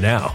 now.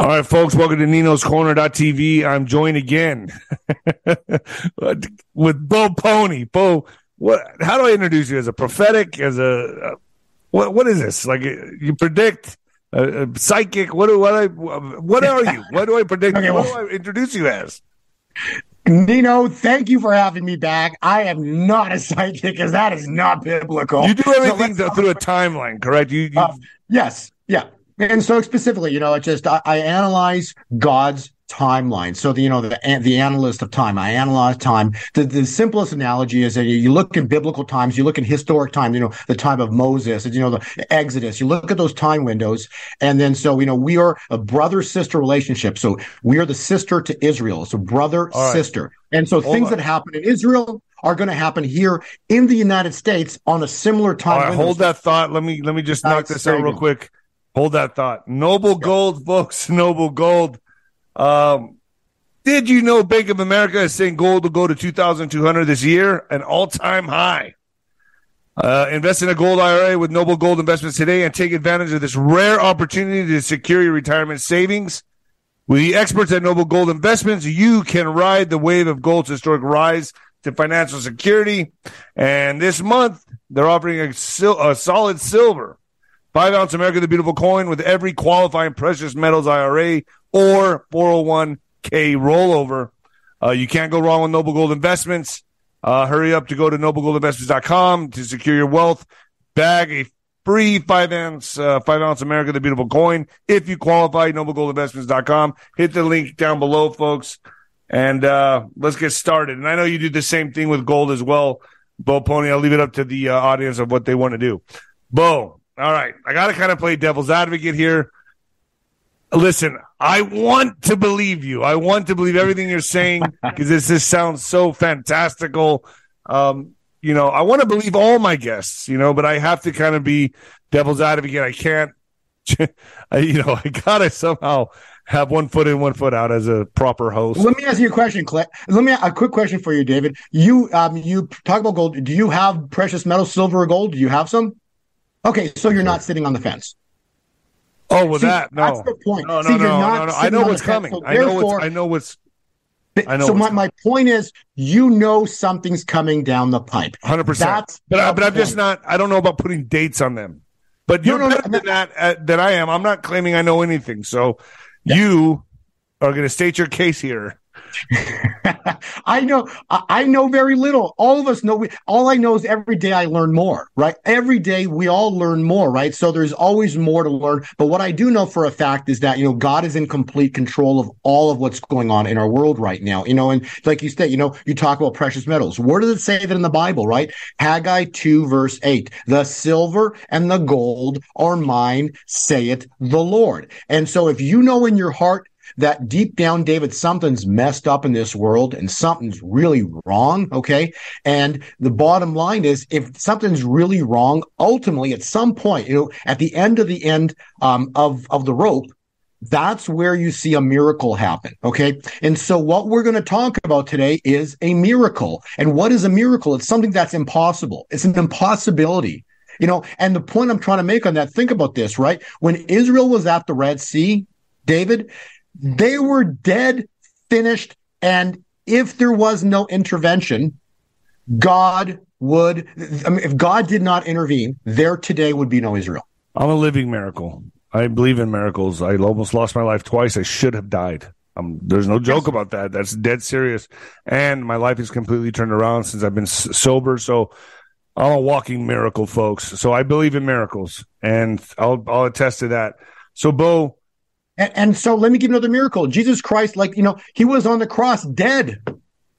All right, folks, welcome to Nino's Corner.tv. I'm joined again with Bo Polny. Bo, what? How do I introduce you? As a prophetic? As a uh, what? What is this? Like you predict? Uh, psychic? What do what I? What are you? What do I predict? okay, well, what do I introduce you as? Nino, thank you for having me back. I am not a psychic because that is not biblical. You do everything so through a timeline, correct? You, you... Uh, yes, yeah. And so specifically, you know, it just I, I analyze God's timeline. So the, you know the the analyst of time. I analyze time. The, the simplest analogy is that you look in biblical times, you look in historic times. You know the time of Moses, you know the Exodus. You look at those time windows, and then so you know we are a brother sister relationship. So we are the sister to Israel. So brother right. sister. And so Hold things on. that happen in Israel are going to happen here in the United States on a similar time. hold that thought. Let me let me just knock this out real quick. Hold that thought. Noble Gold books, Noble Gold. Um, did you know Bank of America is saying gold will go to 2,200 this year, an all time high? Uh, invest in a gold IRA with Noble Gold Investments today and take advantage of this rare opportunity to secure your retirement savings. With the experts at Noble Gold Investments, you can ride the wave of gold's historic rise to financial security. And this month, they're offering a, sil- a solid silver Five ounce America the Beautiful coin with every qualifying precious metals IRA or 401k rollover. Uh, you can't go wrong with Noble Gold Investments. Uh, hurry up to go to noblegoldinvestments.com to secure your wealth. Bag a free five ounce, uh, five ounce America the Beautiful coin. If you qualify, noblegoldinvestments.com. Hit the link down below, folks. And, uh, let's get started. And I know you do the same thing with gold as well. Bo Polny, I'll leave it up to the uh, audience of what they want to do. Bo, all right. I got to kind of play devil's advocate here. Listen, I want to believe you. I want to believe everything you're saying because this just sounds so fantastical. Um, you know, I want to believe all my guests, you know, but I have to kind of be devil's advocate. I can't, you know, I gotta somehow have one foot in, one foot out as a proper host. Let me ask you a question, Clint. Let me a quick question for you, David. You um, you talk about gold. Do you have precious metal, silver or gold? Do you have some? Okay, so you're not sitting on the fence. Oh, with See, that, no. That's the point. No, no, See, no, no, no, I know what's coming. So I know what's. I know what's. I know so my, my point is, you know something's coming down the pipe. Hundred percent. But I, but I'm just not. I don't know about putting dates on them. But you're no, no, better no, than that uh, than I am. I'm not claiming I know anything. So yeah. you are going to state your case here. I know I know very little. All of us know. all I know is every day I learn more. Right? Every day we all learn more. Right? So there's always more to learn. But what I do know for a fact is that you know God is in complete control of all of what's going on in our world right now. You know, and like you said, you know, you talk about precious metals. Where does it say that in the Bible? Right? Haggai two verse eight: the silver and the gold are mine, saith the Lord. And so if you know in your heart that deep down, David, something's messed up in this world and something's really wrong. Okay. And the bottom line is if something's really wrong, ultimately at some point, you know, at the end of the end um, of, of the rope, that's where you see a miracle happen. Okay. And so what we're going to talk about today is a miracle. And what is a miracle? It's something that's impossible. It's an impossibility. You know, and the point I'm trying to make on that, think about this, right? When Israel was at the Red Sea, David, they were dead, finished. And if there was no intervention, God would, I mean, if God did not intervene, there today would be no Israel. I'm a living miracle. I believe in miracles. I almost lost my life twice. I should have died. Um, there's no joke about that. That's dead serious. And my life is completely turned around since I've been s- sober. So I'm a walking miracle, folks. So I believe in miracles, and I'll I'll attest to that. So, Bo, and, and, so let me give another miracle. Jesus Christ, like, you know, he was on the cross dead.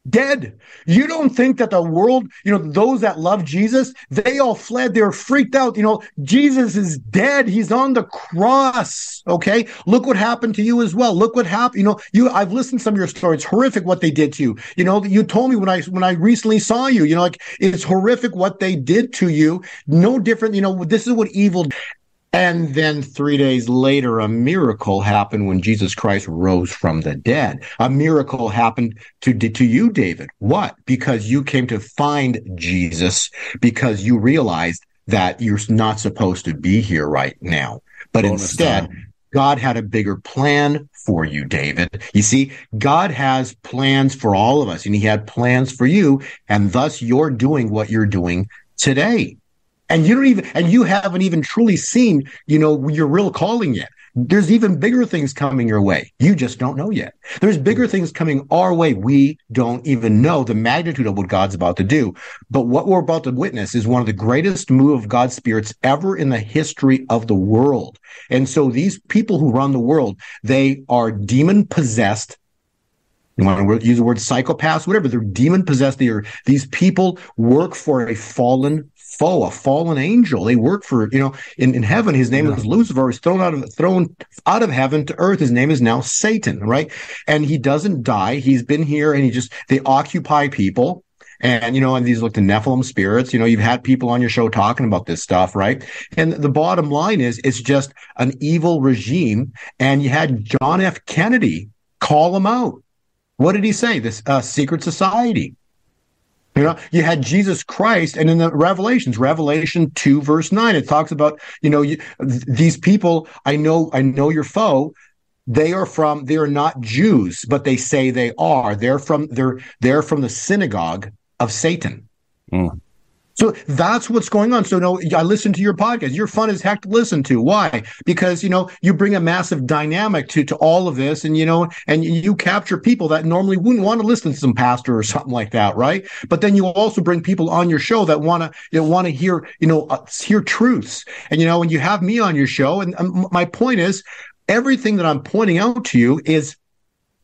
dead. You don't think that the world, you know, those that love Jesus, they all fled. They were freaked out. You know, Jesus is dead. He's on the cross. Okay. Look what happened to you as well. Look what happened. You know, you, I've listened to some of your stories. Horrific what they did to you. You know, you told me when I, when I recently saw you, you know, like it's horrific what they did to you. No different. You know, this is what evil and then three days later, a miracle happened when Jesus Christ rose from the dead. A miracle happened to, to you, David. What? Because you came to find Jesus because you realized that you're not supposed to be here right now. But Bonus instead, time. God had a bigger plan for you, David. You see, God has plans for all of us and he had plans for you. And thus you're doing what you're doing today and you don't even and you haven't even truly seen you know your real calling yet. There's even bigger things coming your way. You just don't know yet. There's bigger things coming our way we don't even know the magnitude of what god's about to do. But what we're about to witness is one of the greatest move of god's spirits ever in the history of the world. And so these people who run the world they are demon possessed you want to use the word psychopaths, whatever. They're demon possessed. They are, these people work for a fallen foe, a fallen angel. They work for, you know, in, in heaven, his name yeah. is Lucifer. He's thrown out of thrown out of heaven to earth. His name is now Satan, right? And he doesn't die. He's been here and he just they occupy people. And, you know, and these look to Nephilim spirits, you know, you've had people on your show talking about this stuff, right? And the bottom line is it's just an evil regime. And you had John F. Kennedy call them out. What did he say? This uh, secret society. You know, you had Jesus Christ, and in the Revelations, Revelation two verse nine, it talks about you know you, these people. I know, I know your foe. They are from. They are not Jews, but they say they are. They're from. They're they're from the synagogue of Satan. Mm. So that's what's going on. So no, I listen to your podcast. You're fun as heck to listen to. Why? Because you know you bring a massive dynamic to to all of this, and you know, and you capture people that normally wouldn't want to listen to some pastor or something like that, right? But then you also bring people on your show that want to you know, want to hear you know uh, hear truths, and you know, when you have me on your show, and um, my point is everything that I'm pointing out to you is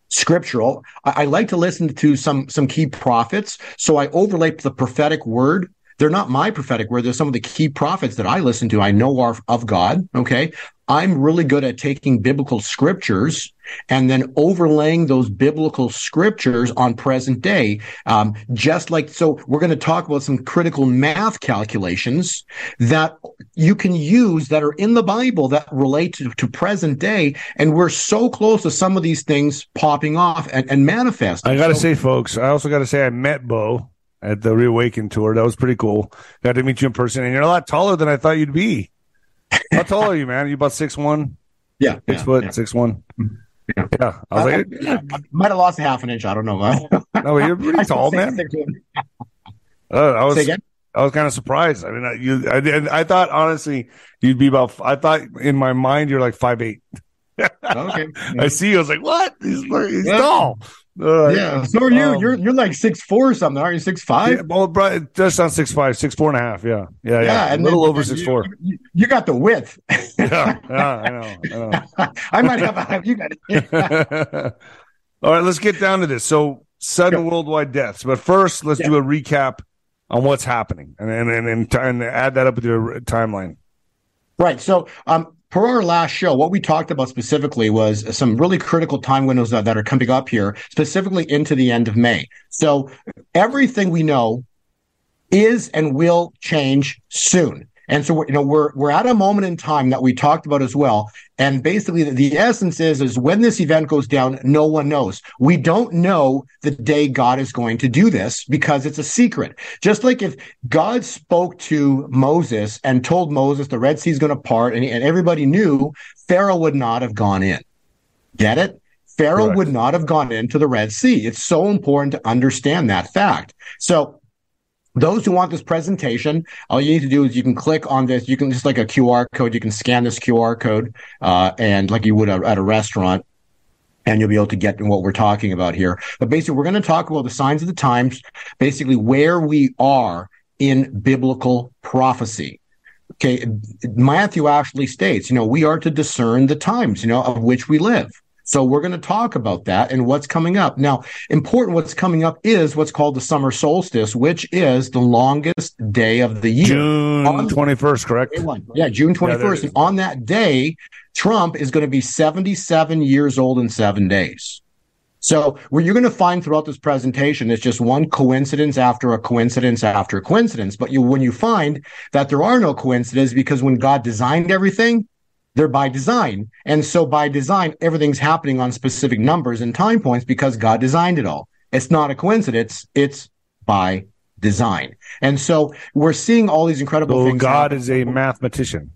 scriptural. I, I, like to listen to some some key prophets, so I overlay the prophetic word they're not my prophetic word. They're some of the key prophets that I listen to. I know are of God. Okay. I'm really good at taking biblical scriptures and then overlaying those biblical scriptures on present day. Um, just like, so we're going to talk about some critical math calculations that you can use that are in the Bible that relate to, to present day. And we're so close to some of these things popping off and, and manifesting. I got to so, say, folks, I also got to say I met Bo at the Reawaken tour. That was pretty cool. Got to meet you in person, and you're a lot taller than I thought you'd be. How tall are you, man? You about six one? Yeah, six yeah, foot, yeah. six one. Yeah. yeah. I was I, like, I, might have lost a half an inch. I don't know. Man. no, you're pretty tall, man. Uh, I was. I was kind of surprised. I mean, I, you, I, I thought honestly you'd be about. I thought in my mind you're like five eight. okay. I see. You, I was like, what? He's, he's yeah. tall. Uh, yeah, so are you. Um, you're you're like six four or something, aren't you? Six five? Yeah, well, bro, it does sound six five, six four and a half. Yeah, yeah, yeah. yeah a little then, over six you, four. You, you, got the width. yeah, yeah, I know. I, know. I might have. A, you got it. All right, let's get down to this. So, sudden worldwide deaths, but first, let's do a recap on what's happening, and and and, and, and add that up with your timeline. Right. So, um, per our last show, what we talked about specifically was some really critical time windows that, that are coming up here, specifically into the end of May. So everything we know is and will change soon. And so, you know, we're, we're at a moment in time that we talked about as well. And basically the, the essence is, is when this event goes down, no one knows. We don't know the day God is going to do this because it's a secret. Just like if God spoke to Moses and told Moses the Red Sea is going to part and, and everybody knew, Pharaoh would not have gone in. Get it? Pharaoh Correct. would not have gone into the Red Sea. It's so important to understand that fact. So those who want this presentation, all you need to do is you can click on this. You can just like a QR code. You can scan this QR code, uh, and like you would at a restaurant, and you'll be able to get what we're talking about here. But basically, we're going to talk about the signs of the times, basically where we are in biblical prophecy. Okay, Matthew actually states, you know, we are to discern the times, you know, of which we live. So we're going to talk about that and what's coming up. Now, important what's coming up is what's called the summer solstice, which is the longest day of the year. June 21st, correct? Yeah, June 21st. Yeah, and on that day, Trump is going to be 77 years old in seven days. So what you're going to find throughout this presentation is just one coincidence after a coincidence after a coincidence. But you, when you find that there are no coincidences because when God designed everything, they're by design. And so by design, everything's happening on specific numbers and time points because God designed it all. It's not a coincidence. It's by design. And so we're seeing all these incredible so things. God happen. is a mathematician.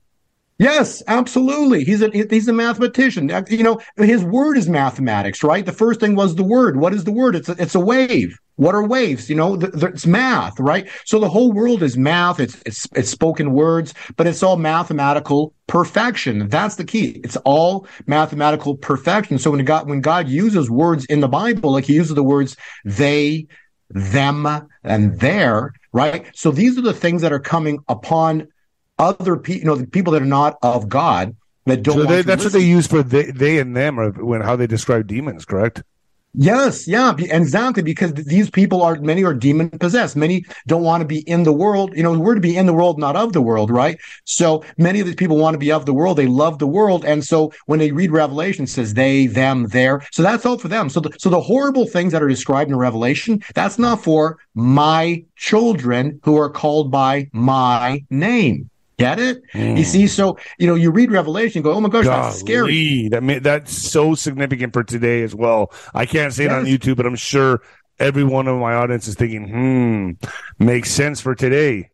Yes, absolutely. He's a he's a mathematician. You know, his word is mathematics, right? The first thing was the word. What is the word? It's a, it's a wave. What are waves? You know, the, the, it's math, right? So the whole world is math. It's it's it's spoken words, but it's all mathematical perfection. That's the key. It's all mathematical perfection. So when God when God uses words in the Bible, like He uses the words they, them, and their, right? So these are the things that are coming upon other people, you know, the people that are not of God that don't. So they, that's listen. what they use for they, they and them, or when how they describe demons, correct? Yes, yeah, exactly. Because these people are many are demon possessed. Many don't want to be in the world. You know, we're to be in the world, not of the world, right? So many of these people want to be of the world. They love the world, and so when they read Revelation, says they, them, there. So that's all for them. So, the, so the horrible things that are described in Revelation, that's not for my children who are called by my name. Get it? Mm. You see, so you know, you read Revelation, go, oh my gosh, Golly, that's scary. That that's so significant for today as well. I can't say yes. it on YouTube, but I'm sure every one of my audience is thinking, hmm, makes sense for today.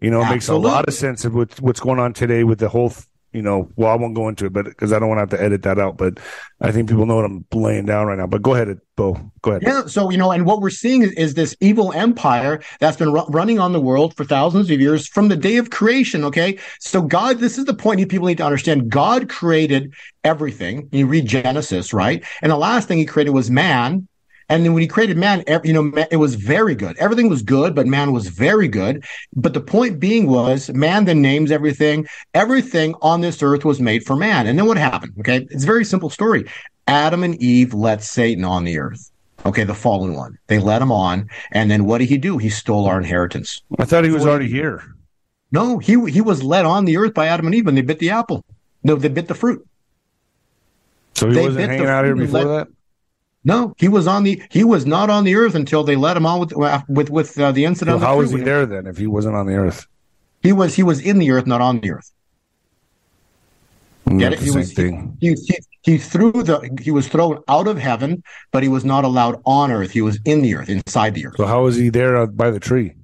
You know, it makes a lot of sense of what's what's going on today with the whole you know, well, I won't go into it, but because I don't want to have to edit that out. But I think people know what I'm laying down right now. But go ahead, Bo. Go ahead. Yeah. So, you know, and what we're seeing is, is this evil empire that's been ru- running on the world for thousands of years from the day of creation. Okay. So, God, this is the point people need to understand. God created everything. You read Genesis, right? And the last thing he created was man. And then when he created man, you know, it was very good. Everything was good, but man was very good. But the point being was man then names everything. Everything on this earth was made for man. And then what happened? Okay. It's a very simple story. Adam and Eve let Satan on the earth. Okay, the fallen one. They let him on, and then what did he do? He stole our inheritance. I thought he was already here. No, he he was let on the earth by Adam and Eve when they bit the apple. No, they bit the fruit. So he they wasn't hanging out here before let, that. No, he was on the he was not on the earth until they let him on with with with uh, the incident. So how was he there then if he wasn't on the earth? He was he was in the earth, not on the earth. Get it? He was he, he, he, threw the he was thrown out of heaven, but he was not allowed on earth. He was in the earth, inside the earth. So how was he there by the tree?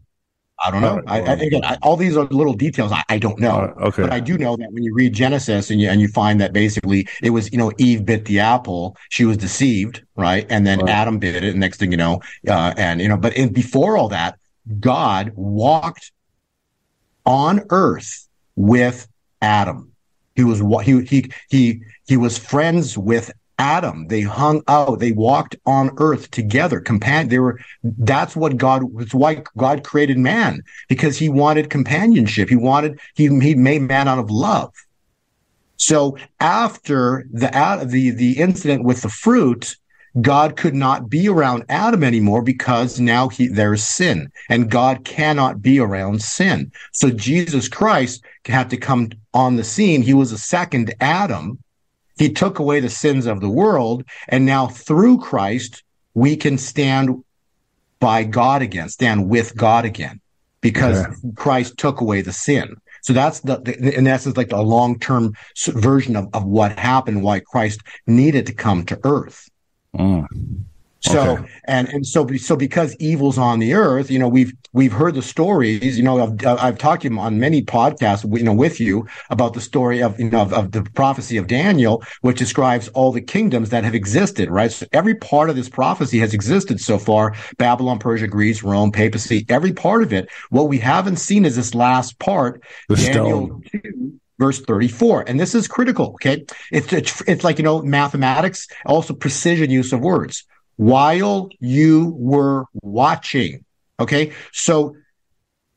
I don't know. I, I, again, I, all these are little details. I, I don't know. Uh, okay. But I do know that when you read Genesis and you and you find that basically it was you know Eve bit the apple, she was deceived, right? And then right. Adam bit it. And next thing you know, uh, and you know, but in, before all that, God walked on earth with Adam. He was he he he he was friends with Adam. They hung out. They walked on earth together. Compan- they were, that's what God, that's why God created man because he wanted companionship. He wanted, he, he made man out of love. So after the, the, the incident with the fruit, God could not be around Adam anymore because now he, there's sin and God cannot be around sin. So Jesus Christ had to come on the scene. He was a second Adam he took away the sins of the world. And now through Christ, we can stand by God again, stand with God again, because yeah. Christ took away the sin. So that's the, the in essence, like a long term version of, of what happened, why Christ needed to come to earth. Mm. So okay. and and so so because evil's on the earth, you know, we've we've heard the stories. You know, I've, I've talked to him on many podcasts, you know, with you about the story of you know of, of, the prophecy of Daniel, which describes all the kingdoms that have existed. Right, so every part of this prophecy has existed so far: Babylon, Persia, Greece, Rome, papacy. Every part of it. What we haven't seen is this last part, the Daniel stone. two verse 34 and this is critical okay it's, it's it's like you know mathematics also precision use of words while you were watching. Okay. So,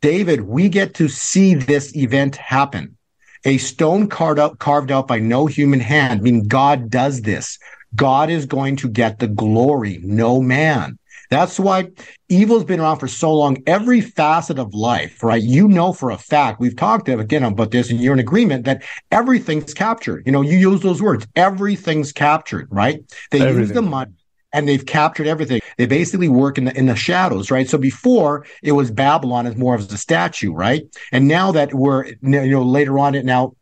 David, we get to see this event happen. A stone carved out, carved out by no human hand, I mean, God does this. God is going to get the glory, no man. That's why evil's been around for so long. Every facet of life, right? You know for a fact, we've talked again about this and you're in agreement that everything's captured. You know, you use those words, everything's captured, right? They Everything. use the money and they've captured everything. They basically work in the in the shadows, right? So before it was Babylon as more of a statue, right? And now that we're you know later on it now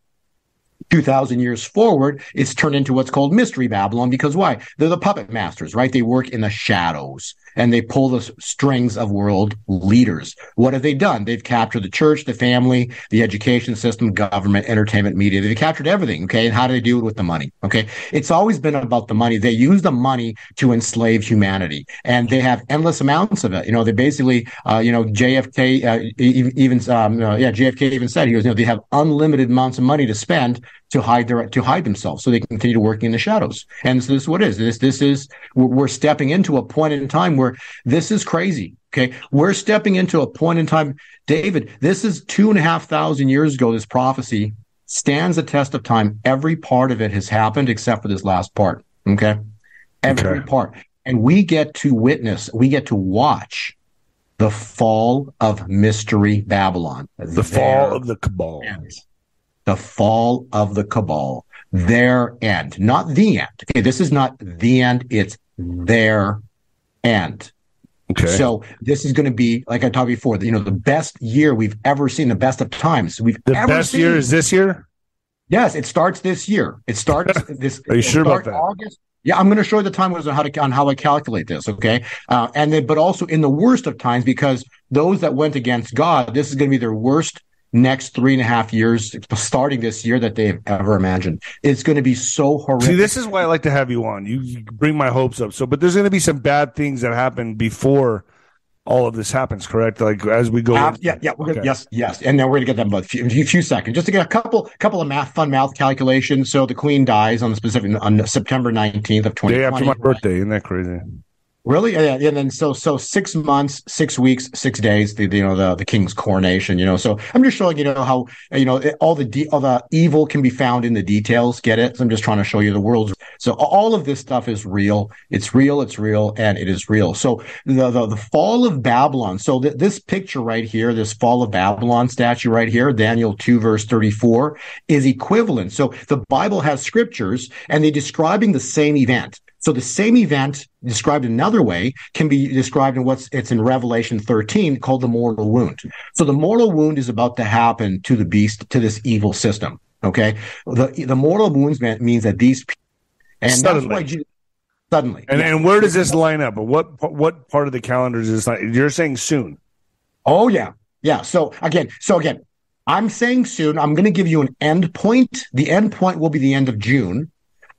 2000 years forward, it's turned into what's called Mystery Babylon because why? They're the puppet masters, right? They work in the shadows and they pull the strings of world leaders. What have they done? They've captured the church, the family, the education system, government, entertainment, media. They've captured everything. Okay. And how do they do it with the money? Okay. It's always been about the money. They use the money to enslave humanity and they have endless amounts of it. You know, they basically, uh, you know, JFK, uh, even, um, uh, yeah, JFK even said, he was, you know, they have unlimited amounts of money to spend to hide their to hide themselves so they can continue working in the shadows. And so this is what it is. This this is we're stepping into a point in time where this is crazy. Okay. We're stepping into a point in time. David, this is two and a half thousand years ago. This prophecy stands the test of time. Every part of it has happened except for this last part. Okay. Every okay. part. And we get to witness, we get to watch the fall of mystery Babylon. The fall of the cabal. Ends the fall of the cabal, their end, not the end. Okay, this is not the end, it's their end. Okay. So this is going to be, like I talked before, you know, the best year we've ever seen, the best of times we've the ever best year is this year. Yes, it starts this year. It starts this. Are you sure about that? August. Yeah, I'm going to show you the time was on how to on how I calculate this. Okay, uh, and then but also in the worst of times because those that went against God, this is going to be their worst next three and a half years, starting this year, that they've ever imagined. It's going to be so horrific. See, this is why I like to have you on. You, bring my hopes up. So, but there's going to be some bad things that happen before all of this happens, correct? Like as we go. Uh, yeah, yeah. We're okay. yes, yes. And then we're gonna get them a few, few, seconds just to get a couple, couple of math, fun math calculations. So the Queen dies on the specific on September nineteenth of twenty. Day after my birthday, isn't that crazy? Really? Yeah, and then so so six months, six weeks, six days. The, the, you know the the king's coronation. You know, so I'm just showing you know how you know all the de- all the evil can be found in the details. Get it? So I'm just trying to show you the world's. So all of this stuff is real. It's real. It's real, and it is real. So the the, the fall of Babylon. So th- this picture right here, this fall of Babylon statue right here, Daniel two verse thirty four, is equivalent. So the Bible has scriptures, and they're describing the same event. So the same event described another way can be described in what's it's in Revelation 13 called the mortal wound. So the mortal wound is about to happen to the beast, to this evil system. Okay. The, the mortal wounds means that these, and suddenly. that's why Jesus, suddenly. And, yeah. and where does this line up? What, what part of the calendar is this? Line? You're saying soon. Oh yeah. Yeah. So again, so again, I'm saying soon, I'm going to give you an end point. The end point will be the end of June.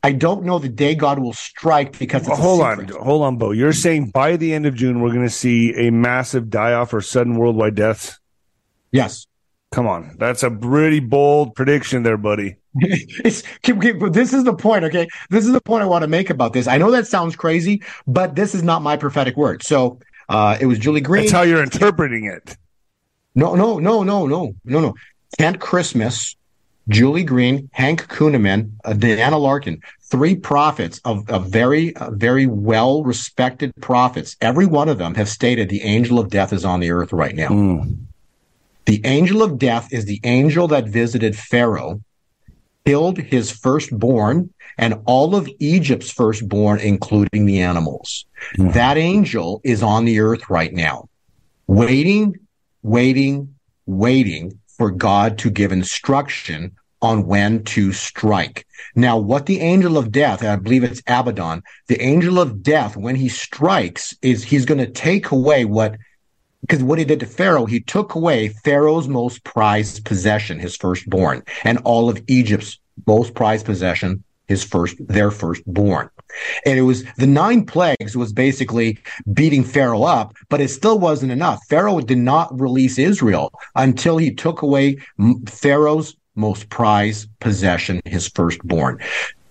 I don't know the day God will strike because well, hold on, hold on, Bo. You're saying by the end of June we're going to see a massive die off or sudden worldwide deaths? Yes. Come on, that's a pretty bold prediction there, buddy. it's, this is the point, okay? This is the point I want to make about this. I know that sounds crazy, but this is not my prophetic word. So uh, it was Julie Green. That's how you're interpreting it. No, no, no, no, no, no, no. Kent Christmas Julie Green, Hank Kunneman, uh, Diana Larkin, three prophets of, of very, uh, very well respected prophets. Every one of them have stated the angel of death is on the earth right now. Mm. The angel of death is the angel that visited Pharaoh, killed his firstborn and all of Egypt's firstborn, including the animals. Mm. That angel is on the earth right now, waiting, waiting, waiting for God to give instruction on when to strike. Now, what the angel of death, I believe it's Abaddon, the angel of death, when he strikes, is he's going to take away what, because what he did to Pharaoh, he took away Pharaoh's most prized possession, his firstborn, and all of Egypt's most prized possession, his first, their firstborn. And it was the nine plagues was basically beating Pharaoh up, but it still wasn't enough. Pharaoh did not release Israel until he took away Pharaoh's most prized possession, his firstborn.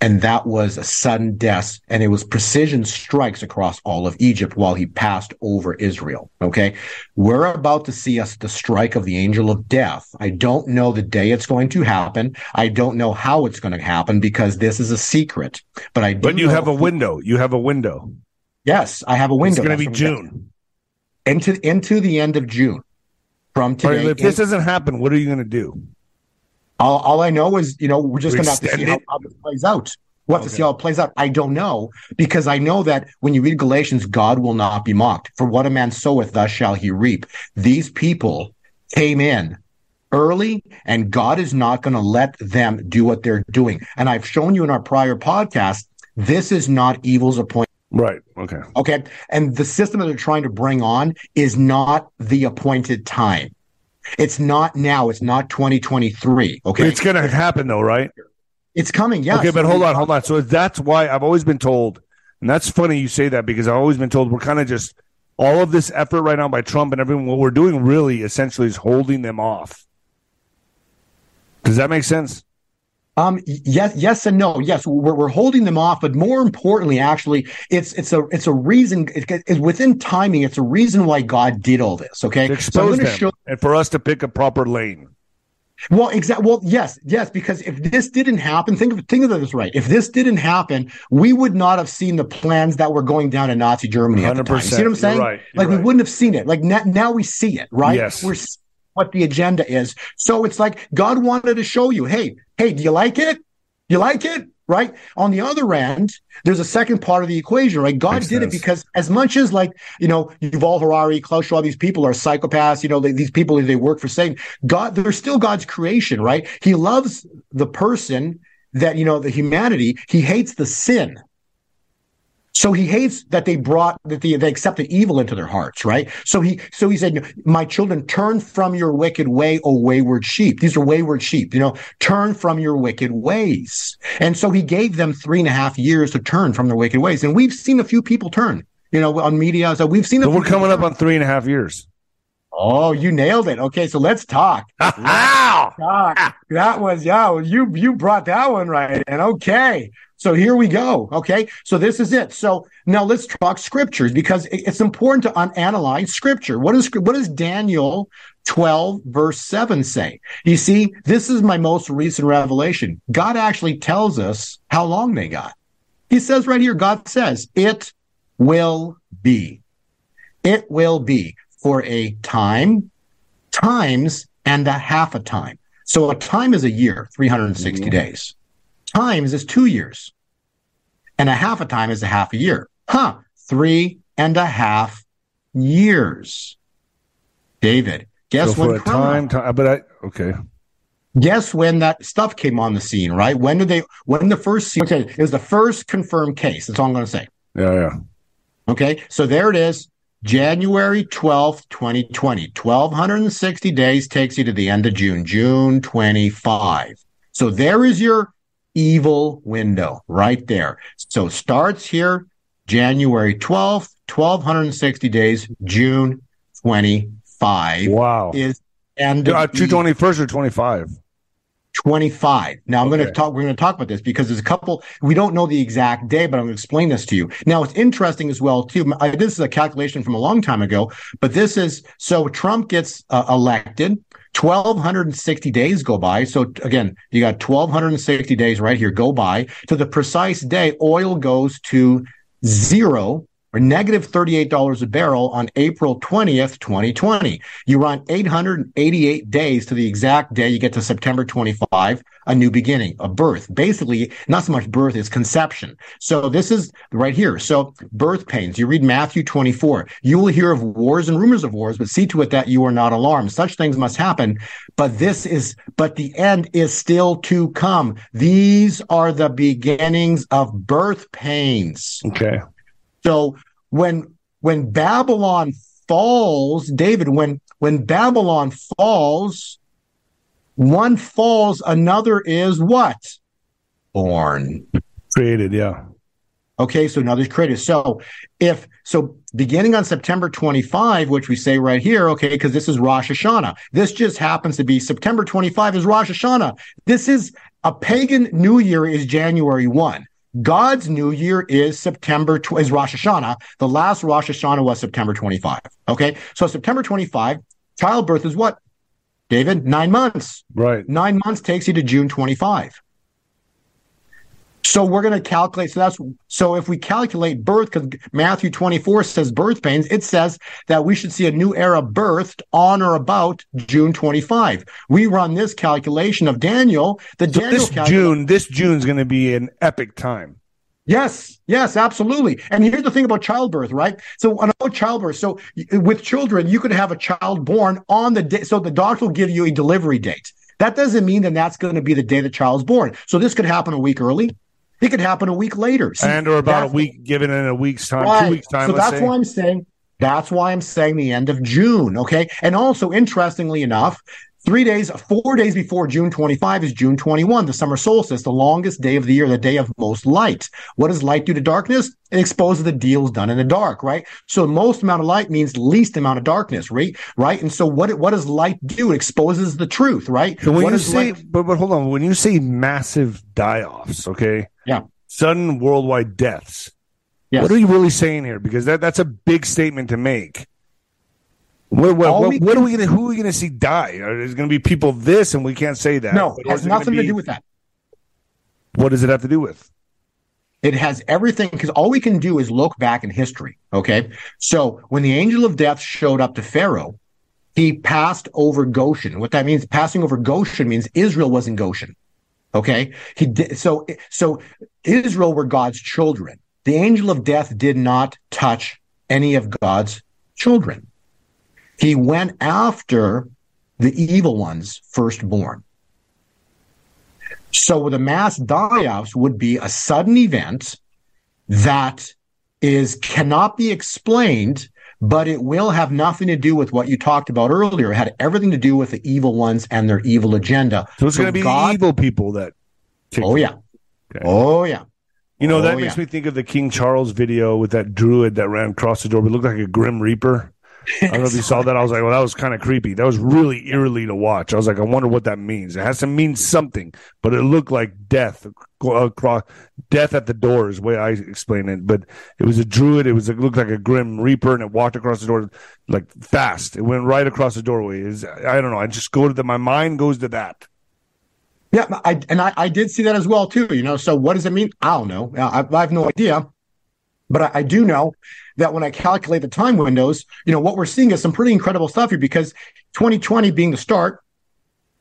And that was a sudden death. And it was precision strikes across all of Egypt while he passed over Israel. Okay. We're about to see us the strike of the angel of death. I don't know the day it's going to happen. I don't know how it's going to happen because this is a secret. But I But you have a window. You have a window. Yes, I have a window. It's going to be June. Into into the end of June. From today. Right, if this doesn't happen, what are you going to do? All, all I know is, you know, we're just going to have to see how, how this plays out. We'll have okay. to see how it plays out. I don't know because I know that when you read Galatians, God will not be mocked. For what a man soweth, thus shall he reap. These people came in early and God is not going to let them do what they're doing. And I've shown you in our prior podcast, this is not evil's appointment. Right. Okay. Okay. And the system that they're trying to bring on is not the appointed time. It's not now. It's not 2023. Okay. It's going to happen though, right? It's coming. Yeah. Okay. But hold on, hold on. So that's why I've always been told, and that's funny you say that because I've always been told we're kind of just all of this effort right now by Trump and everyone, what we're doing really essentially is holding them off. Does that make sense? Um, yes, yes, and no. Yes, we're, we're holding them off, but more importantly, actually, it's it's a it's a reason. It, it's within timing. It's a reason why God did all this. Okay, expose so them, show, and for us to pick a proper lane. Well, exactly. Well, yes, yes, because if this didn't happen, think of think of this right. If this didn't happen, we would not have seen the plans that were going down in Nazi Germany time. You see what I'm saying? Right, like right. we wouldn't have seen it. Like now, now we see it, right? Yes. We're what the agenda is. So it's like God wanted to show you, hey, hey, do you like it? You like it? Right. On the other end, there's a second part of the equation, right? God Makes did sense. it because as much as like, you know, Yuval Harari, Klaus Schwab, these people are psychopaths, you know, they, these people, they work for Satan. God, they're still God's creation, right? He loves the person that, you know, the humanity. He hates the sin. So he hates that they brought that they, they accepted evil into their hearts, right? So he so he said, "My children, turn from your wicked way, O wayward sheep." These are wayward sheep, you know. Turn from your wicked ways, and so he gave them three and a half years to turn from their wicked ways, and we've seen a few people turn, you know, on media. So we've seen. So we're coming up on three and a half years. Oh, you nailed it. Okay, so let's talk. let's talk. That was yeah. You you brought that one right. And okay, so here we go. Okay. So this is it. So now let's talk scriptures because it's important to un- analyze scripture. What is, what does Daniel 12 verse 7 say? You see, this is my most recent revelation. God actually tells us how long they got. He says right here, God says, it will be. It will be for a time, times, and a half a time. So a time is a year, 360 mm-hmm. days times is two years. And a half a time is a half a year. Huh. Three and a half years. David, guess so when time, time, but I okay. Guess when that stuff came on the scene, right? When did they when the first okay, it was the first confirmed case. That's all I'm gonna say. Yeah, yeah. Okay, so there it is. January 12th, 2020. 1260 days takes you to the end of June, June 25. So there is your evil window right there. So starts here January 12th, 1260 days, June 25. Wow. Is and uh, 221st or 25? 25. Now I'm okay. going to talk, we're going to talk about this because there's a couple, we don't know the exact day, but I'm going to explain this to you. Now it's interesting as well, too. I, this is a calculation from a long time ago, but this is, so Trump gets uh, elected. 1260 days go by. So again, you got 1260 days right here go by to the precise day oil goes to zero or negative $38 a barrel on April 20th, 2020. You run 888 days to the exact day you get to September 25, a new beginning, a birth. Basically, not so much birth, it's conception. So this is right here. So birth pains. You read Matthew 24. You will hear of wars and rumors of wars, but see to it that you are not alarmed. Such things must happen. But this is, but the end is still to come. These are the beginnings of birth pains. Okay. So when when Babylon falls, David, when when Babylon falls, one falls, another is what? Born. Created, yeah. Okay, so another's created. So if so beginning on September 25, which we say right here, okay, because this is Rosh Hashanah. This just happens to be September 25 is Rosh Hashanah. This is a pagan New Year is January 1. God's New Year is September, tw- is Rosh Hashanah. The last Rosh Hashanah was September 25. Okay. So September 25, childbirth is what? David, nine months. Right. Nine months takes you to June 25. So we're going to calculate. So that's so if we calculate birth, because Matthew 24 says birth pains, it says that we should see a new era birthed on or about June 25. We run this calculation of Daniel. The So Daniel this calcula- June, this June's going to be an epic time. Yes, yes, absolutely. And here's the thing about childbirth, right? So about childbirth, so with children, you could have a child born on the day. So the doctor will give you a delivery date. That doesn't mean that that's going to be the day the child's born. So this could happen a week early. It could happen a week later. See, and or about a week, given in a week's time, Right. two weeks time. So that's say. why I'm saying that's why I'm saying the end of June. Okay. And also, interestingly enough, three days, four days before June 25 is June 21, the summer solstice, the longest day of the year, the day of most light. What does light do to darkness? It exposes the deals done in the dark, right? So most amount of light means least amount of darkness, right? Right. And so what what does light do? It exposes the truth, right? So when What you say, light- but but hold on, when you say massive die-offs, okay, Yeah. sudden worldwide deaths. Yes. What are you really saying here? Because that that's a big statement to make. What what, what, what are we gonna who are we gonna see die? There's gonna be people this and we can't say that. no, it has is it gonna nothing to be- do with that. What does it have to do with? It has everything because all we can do is look back in history. Okay. So when the angel of death showed up to Pharaoh, he passed over Goshen. What that means, passing over Goshen means Israel was in Goshen. Okay. He did. So, so Israel were God's children. The angel of death did not touch any of God's children. He went after the evil ones firstborn. So the mass die-offs would be a sudden event that is cannot be explained, but it will have nothing to do with what you talked about earlier. It had everything to do with the evil ones and their evil agenda. So it's gonna be God- evil people that Oh yeah. Okay. Oh yeah. You know, that Oh, makes yeah. me think of the King Charles video with that druid that ran across the door, but looked like a Grim Reaper. I don't know if you saw that. I was like, well, that was kind of creepy. That was really eerily to watch. I was like, I wonder what that means. It has to mean something, but it looked like death across uh, death at the door is the way I explain it. But it was a druid. It was it looked like a Grim Reaper, and it walked across the door like fast. It went right across the doorway. Is I don't know. I just go to the my mind goes to that. Yeah, I, and I, I did see that as well too. You know, so what does it mean? I don't know. I, I have no idea, but I, I do know that when I calculate the time windows, you know, what we're seeing is some pretty incredible stuff here because 2020 being the start,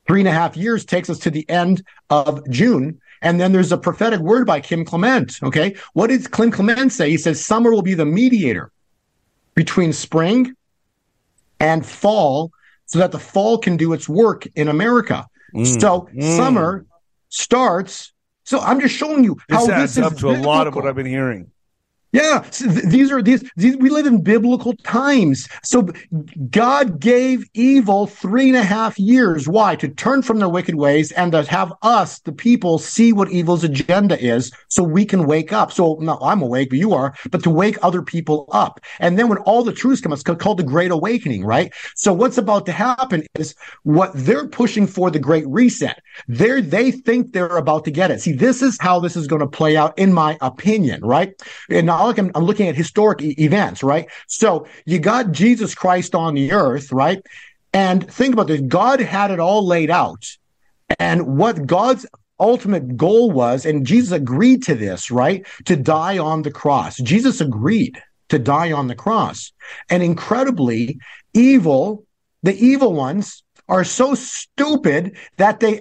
three and a half years takes us to the end of June. And then there's a prophetic word by Kim Clement. Okay. What did Kim Clement say? He says summer will be the mediator between spring and fall so that the fall can do its work in America. So Mm. summer starts. So I'm just showing you This how adds this is up to a lot of what. I've been hearing. Yeah, these are these, these. We live in biblical times. So God gave evil three and a half years. Why? To turn from their wicked ways and to have us, the people, see what evil's agenda is, so we can wake up. So no, I'm awake, but you are. But to wake other people up, and then when all the truths come, it's called the Great Awakening, right? So what's about to happen is what they're pushing for the Great Reset. They're they think they're about to get it. See, this is how this is going to play out, in my opinion, right? And now I'm, I'm looking at historic e- events, right? So you got Jesus Christ on the earth, right? And think about this: God had it all laid out, and what God's ultimate goal was, and Jesus agreed to this, right? To die on the cross. Jesus agreed to die on the cross, and incredibly, evil, the evil ones are so stupid that they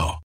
now.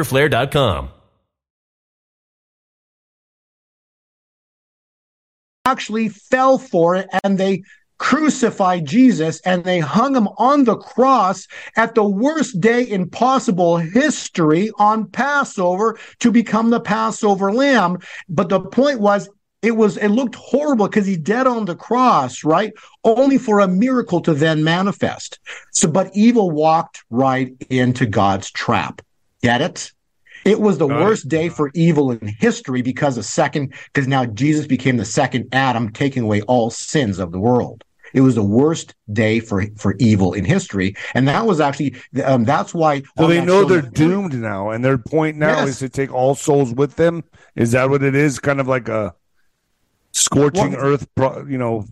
fighterflare.com. Actually fell for it and they crucified Jesus and they hung him on the cross at the worst day in possible history on Passover to become the Passover lamb. But the point was, it was it looked horrible because he's dead on the cross, right? Only for a miracle to then manifest. So, but evil walked right into God's trap. Get it? It was the Got worst it. day for evil in history because of second, because now Jesus became the second Adam, taking away all sins of the world. It was the worst day for for evil in history, and that was actually um, that's why. So they know they're doomed now, and their point now yes. is to take all souls with them. Is that what it is? Kind of like a scorching well, earth, you know,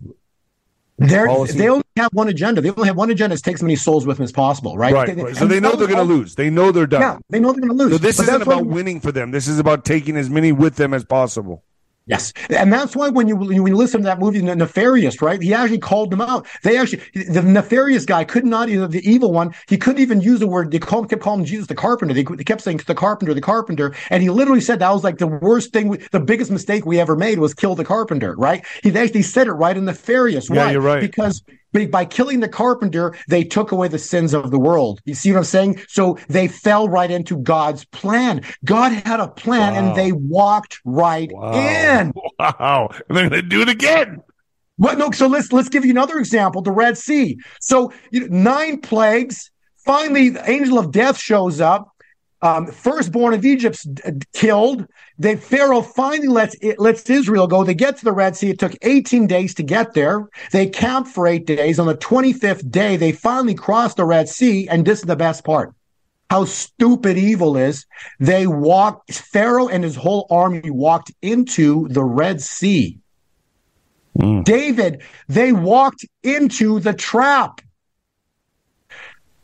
they're, they only have one agenda. They only have one agenda: is take as many souls with them as possible, right? Right. right. So they know they're going to lose. They know they're done. Yeah, they know they're going to lose. So this isn't about winning for them. This is about taking as many with them as possible. Yes, and that's why when you when you listen to that movie, Nefarious, right? He actually called them out. They actually the nefarious guy could not either the evil one. He couldn't even use the word. They called, kept calling Jesus the carpenter. They, they, kept saying the carpenter, the carpenter, and he literally said that was like the worst thing, we, the biggest mistake we ever made was kill the carpenter. Right? He actually said it right in Nefarious. Yeah, you're right. Because by killing the carpenter, they took away the sins of the world. You see what I'm saying? So they fell right into God's plan. God had a plan wow. and they walked right wow. in. Wow. And they're going to do it again. What? No. So let's, let's give you another example. The Red Sea. So you know, nine plagues. Finally, the angel of death shows up um, firstborn of Egypt's killed. Then Pharaoh finally lets lets Israel go. They get to the Red Sea. It took 18 days to get there. They camp for eight days. On the 25th day, they finally cross the Red Sea. And this is the best part: how stupid evil is. They walked. Pharaoh and his whole army walked into the Red Sea. Mm. David, they walked into the trap.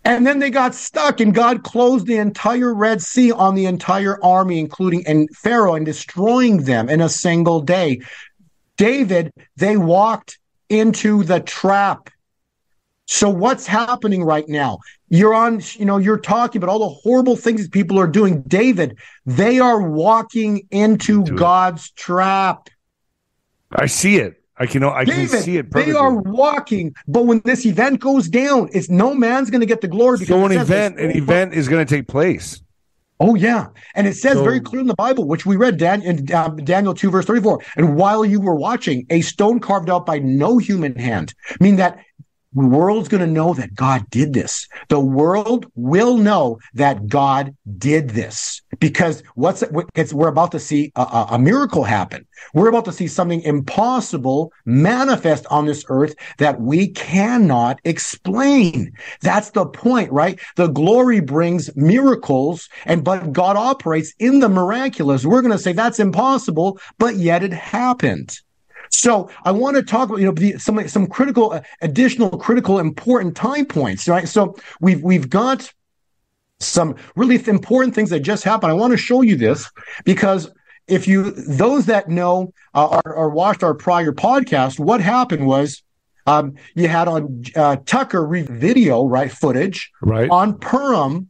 And then they got stuck, and God closed the entire Red Sea on the entire army, including and Pharaoh, and destroying them in a single day. David, they walked into the trap. So what's happening right now? You're on, you know, you're talking about all the horrible things people are doing. David, they are walking into God's trap. I see it. I can I David, can see it. Perfectly. They are walking, but when this event goes down, it's no man's going to get the glory. Because so an event, an event is going to take place. Oh yeah, and it says so, very clear in the Bible, which we read Dan, in uh, Daniel two verse thirty four. And while you were watching, a stone carved out by no human hand, mean that the world's going to know that God did this. The world will know that God did this because what's we're about to see a, a, miracle happen. We're about to see something impossible manifest on this earth that we cannot explain. That's the point, right? The glory brings miracles and but God operates in the miraculous. We're going to say that's impossible, but yet it happened. So I want to talk about you know the, some some critical uh, additional critical important time points, right? So we've we've got some really important things that just happened. I want to show you this because if you those that know uh, or, or, watched our prior podcast, what happened was um, you had on uh, Tucker video right footage right on Purim,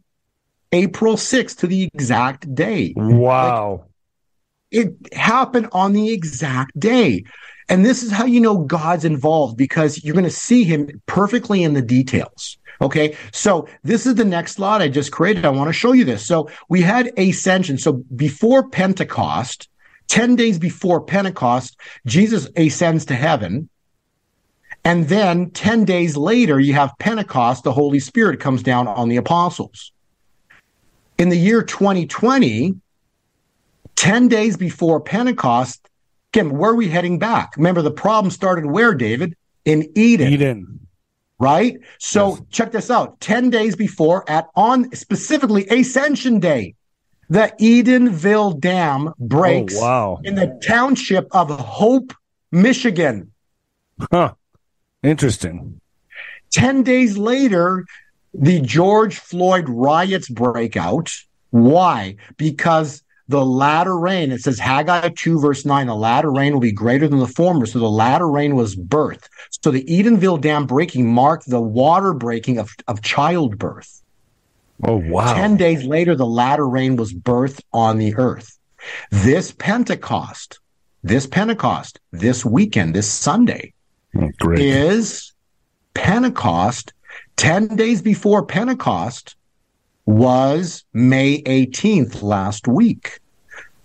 April 6th to the exact day. Wow. Like, it happened on the exact day. And this is how you know God's involved because you're going to see him perfectly in the details. Okay. So this is the next slide I just created. I want to show you this. So we had ascension. So before Pentecost, 10 days before Pentecost, Jesus ascends to heaven. And then 10 days later, you have Pentecost. The Holy Spirit comes down on the apostles. In the year 2020, 10 days before Pentecost, again, where are we heading back? Remember, the problem started where, David? In Eden. Eden. Right? So yes. check this out. 10 days before, at on specifically Ascension Day, the Edenville Dam breaks oh, wow. in the township of Hope, Michigan. Huh. Interesting. 10 days later, the George Floyd riots break out. Why? Because the latter rain, it says Haggai 2, verse 9, the latter rain will be greater than the former. So the latter rain was birth. So the Edenville Dam breaking marked the water breaking of, of childbirth. Oh, wow. 10 days later, the latter rain was birthed on the earth. This Pentecost, this Pentecost, this weekend, this Sunday, oh, is Pentecost. 10 days before Pentecost, was May 18th last week.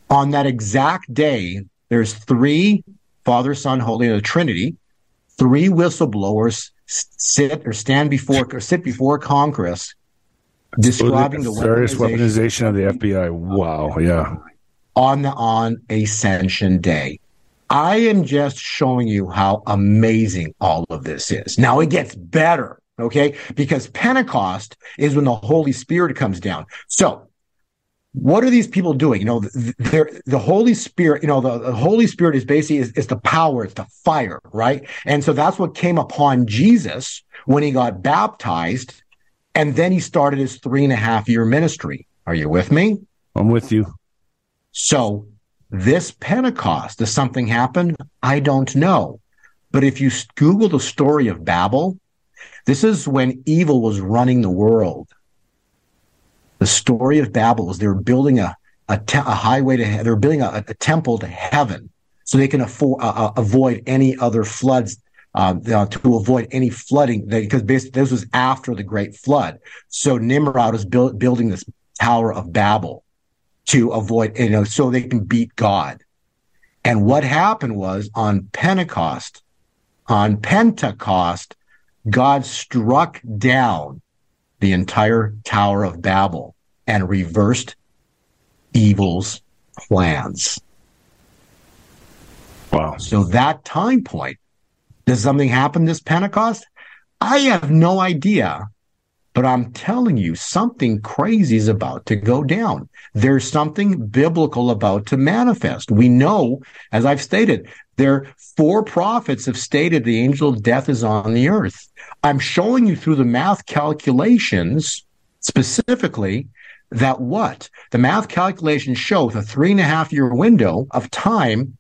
On that exact day, there's three Father, Son, Holy, the Trinity, three whistleblowers sit or stand before or sit before Congress describing the, serious weaponization of the FBI. Wow, yeah. On the on Ascension Day. I am just showing you how amazing all of this is. Now it gets better. Okay. Because Pentecost is when the Holy Spirit comes down. So what are these people doing? You know, they're, the Holy Spirit, you know, the, the Holy Spirit is basically is, is the power, it's the fire, right? And so that's what came upon Jesus when he got baptized. And then he started his three and a half year ministry. Are you with me? I'm with you. So this Pentecost, does something happen? I don't know. But if you Google the story of Babel, this is when evil was running the world. The story of Babel is they were building a, a, te- a highway to, they were building a, a, temple to heaven so they can afford, uh, uh, avoid any other floods, uh, uh, to avoid any flooding, because basically this was after the great flood. So Nimrod was build, building this Tower of Babel to avoid, you know, so they can beat God. And what happened was on Pentecost, on Pentecost, God struck down the entire Tower of Babel and reversed evil's plans. Wow. So that time point, does something happen this Pentecost? I have no idea, but I'm telling you, something crazy is about to go down. There's something biblical about to manifest. We know, as I've stated, there four prophets have stated the angel of death is on the earth. I'm showing you through the math calculations specifically that what the math calculations show the three and a half year window of time,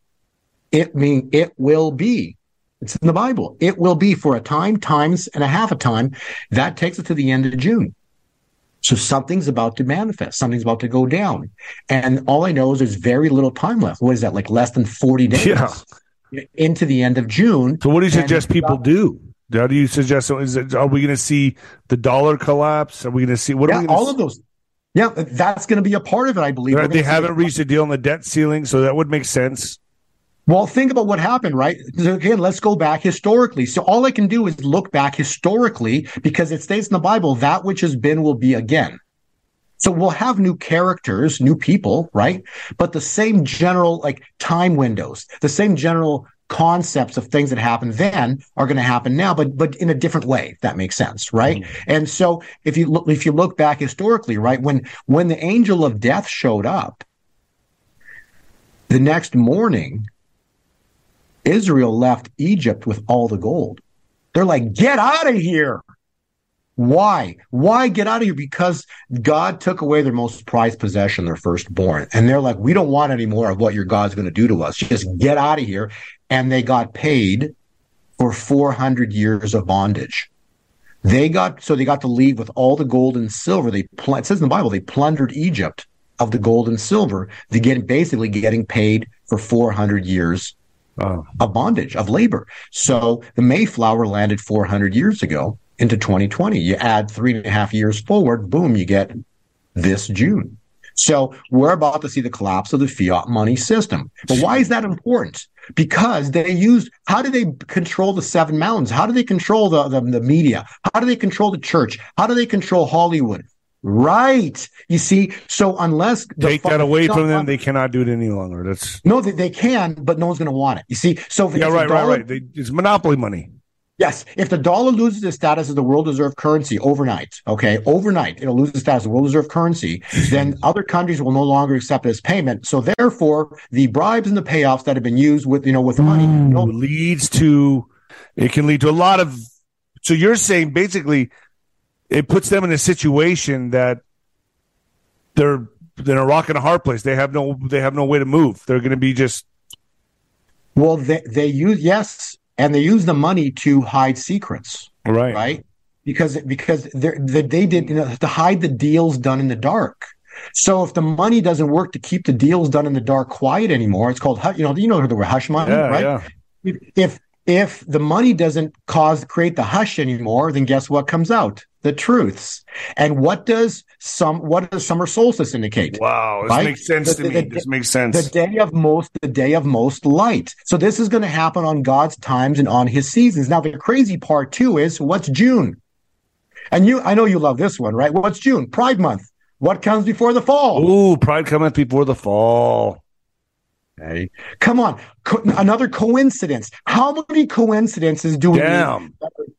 it mean it will be It's in the Bible. It will be for a time, times and a half a time. That takes it to the end of June. So something's about to manifest. Something's about to go down. And all I know is there's very little time left. What is that? Like less than 40 days Yeah. into the end of June. So what do you suggest people do? How do you suggest? So is it, are we going to see the dollar collapse? Are we going to see what? are Yeah, all of those. Yeah, that's going to be a part of it, I believe. Right, they haven't reached a deal on the debt ceiling, so that would make sense. Well, think about what happened, right? So Again, let's go back historically. So all I can do is look back historically because it states in the Bible, that which has been will be again. So we'll have new characters, new people, right? But the same general like time windows, the same general concepts of things that happened then are going to happen now, but but in a different way. If that makes sense, right? Mm-hmm. And so if you look if you look back historically, right, when when the angel of death showed up, the next morning, Israel left Egypt with all the gold. They're like, get out of here. Why? Why get out of here? Because God took away their most prized possession, their firstborn. And they're like, we don't want any more of what your God's going to do to us. Just get out of here. And they got paid for 400 years of bondage. They got, so they got to leave with all the gold and silver. They, pl- it says in the Bible, they plundered Egypt of the gold and silver. They get basically getting paid for 400 years Wow. of bondage, of labor. So the Mayflower landed 400 years ago into 2020. You add three and a half years forward, boom, you get this June. So we're about to see the collapse of the fiat money system. But why is that important? Because they use, how do they control the seven mountains? How do they control the, the, the media? How do they control the church? How do they control Hollywood? Right. You see, so unless Take that away from them; they cannot do it any longer. That's no, they, they can, but no one's going to want it. You see, so if, yeah, if the right, right, right. It's monopoly money. Yes, if the dollar loses its status as the world reserve currency overnight, okay, overnight it'll lose its status as the world reserve currency, then other countries will no longer accept it as payment. So therefore, the bribes and the payoffs that have been used with you know with the money, hmm. no, leads to it can lead to a lot of so you're saying basically it puts them in a situation that they're they're in a rock and a hard place they have no they have no way to move they're going to be just well they they use yes, and they use the money to hide secrets, right right? Because because they're, they they did you know to hide the deals done in the dark. So if the money doesn't work to keep the deals done in the dark quiet anymore, it's called you know you know the word hush money, yeah right? yeah if if the money doesn't cause create the hush anymore, then guess what comes out? The truths. And what does some what does summer solstice indicate? wow this Right? makes sense The- to the- me the- this makes sense. The day of most the day of most light. So this is going to happen on God's times and on his seasons. Now the crazy part too is what's June? And you I know you love this one, right? What's June? Pride month. What comes before the fall? Ooh, pride cometh before the fall Okay. Come on. Co- another coincidence. How many coincidences do we that are,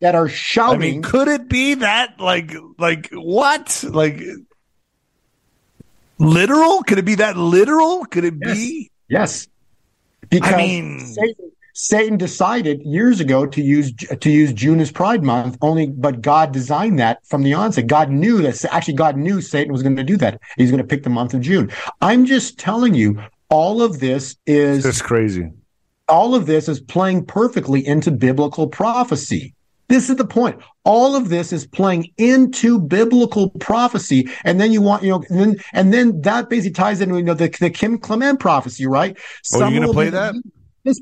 that are i shouting? mean could it be that like like what like literal could it be that literal could it Yes. be yes. Because I mean- Satan, Satan decided years ago to use to use June as Pride Month. Only, but God designed that from the onset. God knew that. Actually, God knew Satan was going to do that. He's going to pick the month of June. I'm just telling you, all of this is that's crazy all of this is playing perfectly into biblical prophecy. This is the point. All of this is playing into biblical prophecy, and then you want, you know, and then and then that basically ties into you know the, the Kim Clement prophecy, right? Oh, you're gonna play be that?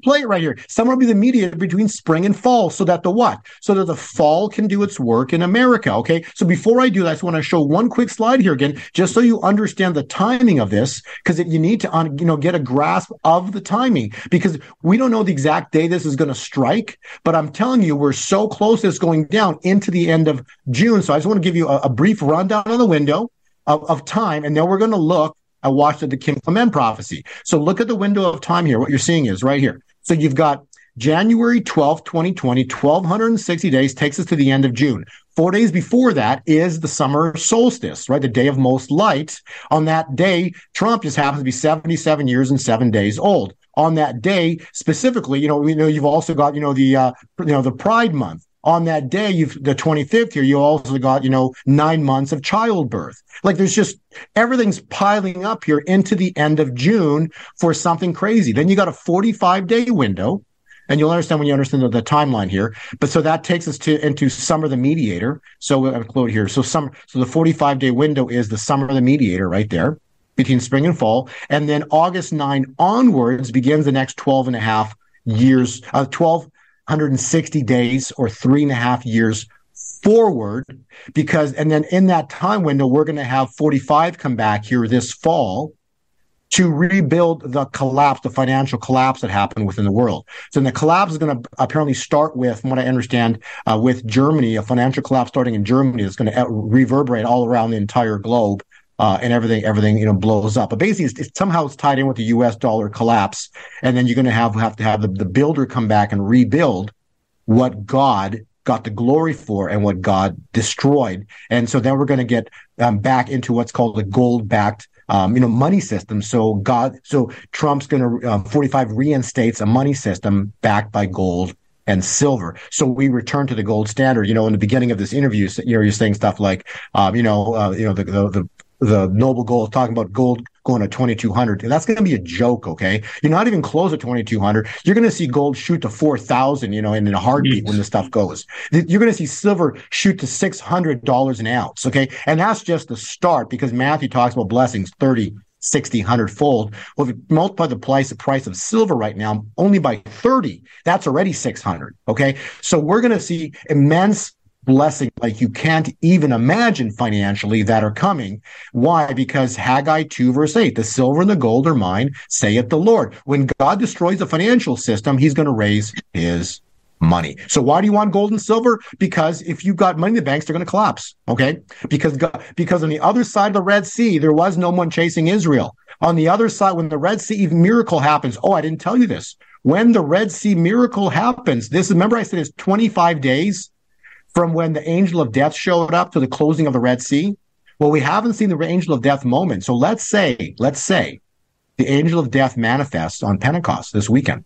Play it right here. Summer will be the mediator between spring and fall, so that the what? So that the fall can do its work in America. Okay. So before I do that, I just want to show one quick slide here again, just so you understand the timing of this, because you need to, you know, get a grasp of the timing, because we don't know the exact day this is going to strike, but I'm telling you, we're so close. It's going down into the end of June. So I just want to give you a, a brief rundown on the window of, of time, and then we're going to look I watched the Kim Clement prophecy. So look at the window of time here. What you're seeing is right here. So you've got January 12th, 2020, 1260 days takes us to the end of June. Four days before that is the summer solstice, right? The day of most light. On that day, Trump just happens to be 77 years and seven days old. On that day, specifically, you know, we know you've also got, you know, the, uh, you know, the Pride Month on that day, you've the 25th here, you also got, you know, nine months of childbirth. Like there's just everything's piling up here into the end of June for something crazy. Then you got a 45 day window. and you'll understand when you understand the, the, timeline here. But so that takes us to into summer the mediator. So I'll quote here. So summer, so the 45 day window is the summer of the mediator right there between spring and fall. And then August 9 onwards begins the next 12 and a half years, uh, 1260 days or three and a half years forward because, and then in that time window, we're going to have 45 come back here this fall to rebuild the collapse, the financial collapse that happened within the world. So the collapse is going to apparently start with, from what I understand, uh, with Germany, a financial collapse starting in Germany is going to reverberate all around the entire globe. Uh, and everything, everything, you know, blows up. But basically, it's, it's, somehow it's tied in with the U.S. dollar collapse, and then you're going to have have to have the, the builder come back and rebuild what God got the glory for and what God destroyed. And so then we're going to get um, back into what's called the gold backed um, you know, money system. So God, so Trump's going to, um, 45 reinstates a money system backed by gold and silver. So we return to the gold standard. You know, in the beginning of this interview, you know, you're saying stuff like, um, you know, uh, you know, the, the, the the noble gold talking about gold going to 2200 that's going to be a joke okay? You're not even close to 2200 you're going to see gold shoot to 4000 you know in a heartbeat when this stuff goes. You're going to see silver shoot to $600 an ounce okay? And that's just the start because matthew talks about blessings 30 60 100 fold. Well if you multiply the price the price of silver right now only by 30 that's already 600 okay? So we're going to see immense blessing like you can't even imagine financially that are coming. Why? Because Haggai 2 verse 8, the silver and the gold are mine, saith the Lord. When God destroys the financial system, he's going to raise his money. So why do you want gold and silver? Because if you've got money in the banks, they're going to collapse. Okay. Because, because on the other side of the Red Sea, there was no one chasing Israel. On the other side, when the Red Sea miracle happens, oh, I didn't tell you this. When the Red Sea miracle happens, this, remember I said it's 25 days from when the angel of death showed up to the closing of the Red Sea? Well, we haven't seen the angel of death moment. So let's say, let's say the angel of death manifests on Pentecost this weekend.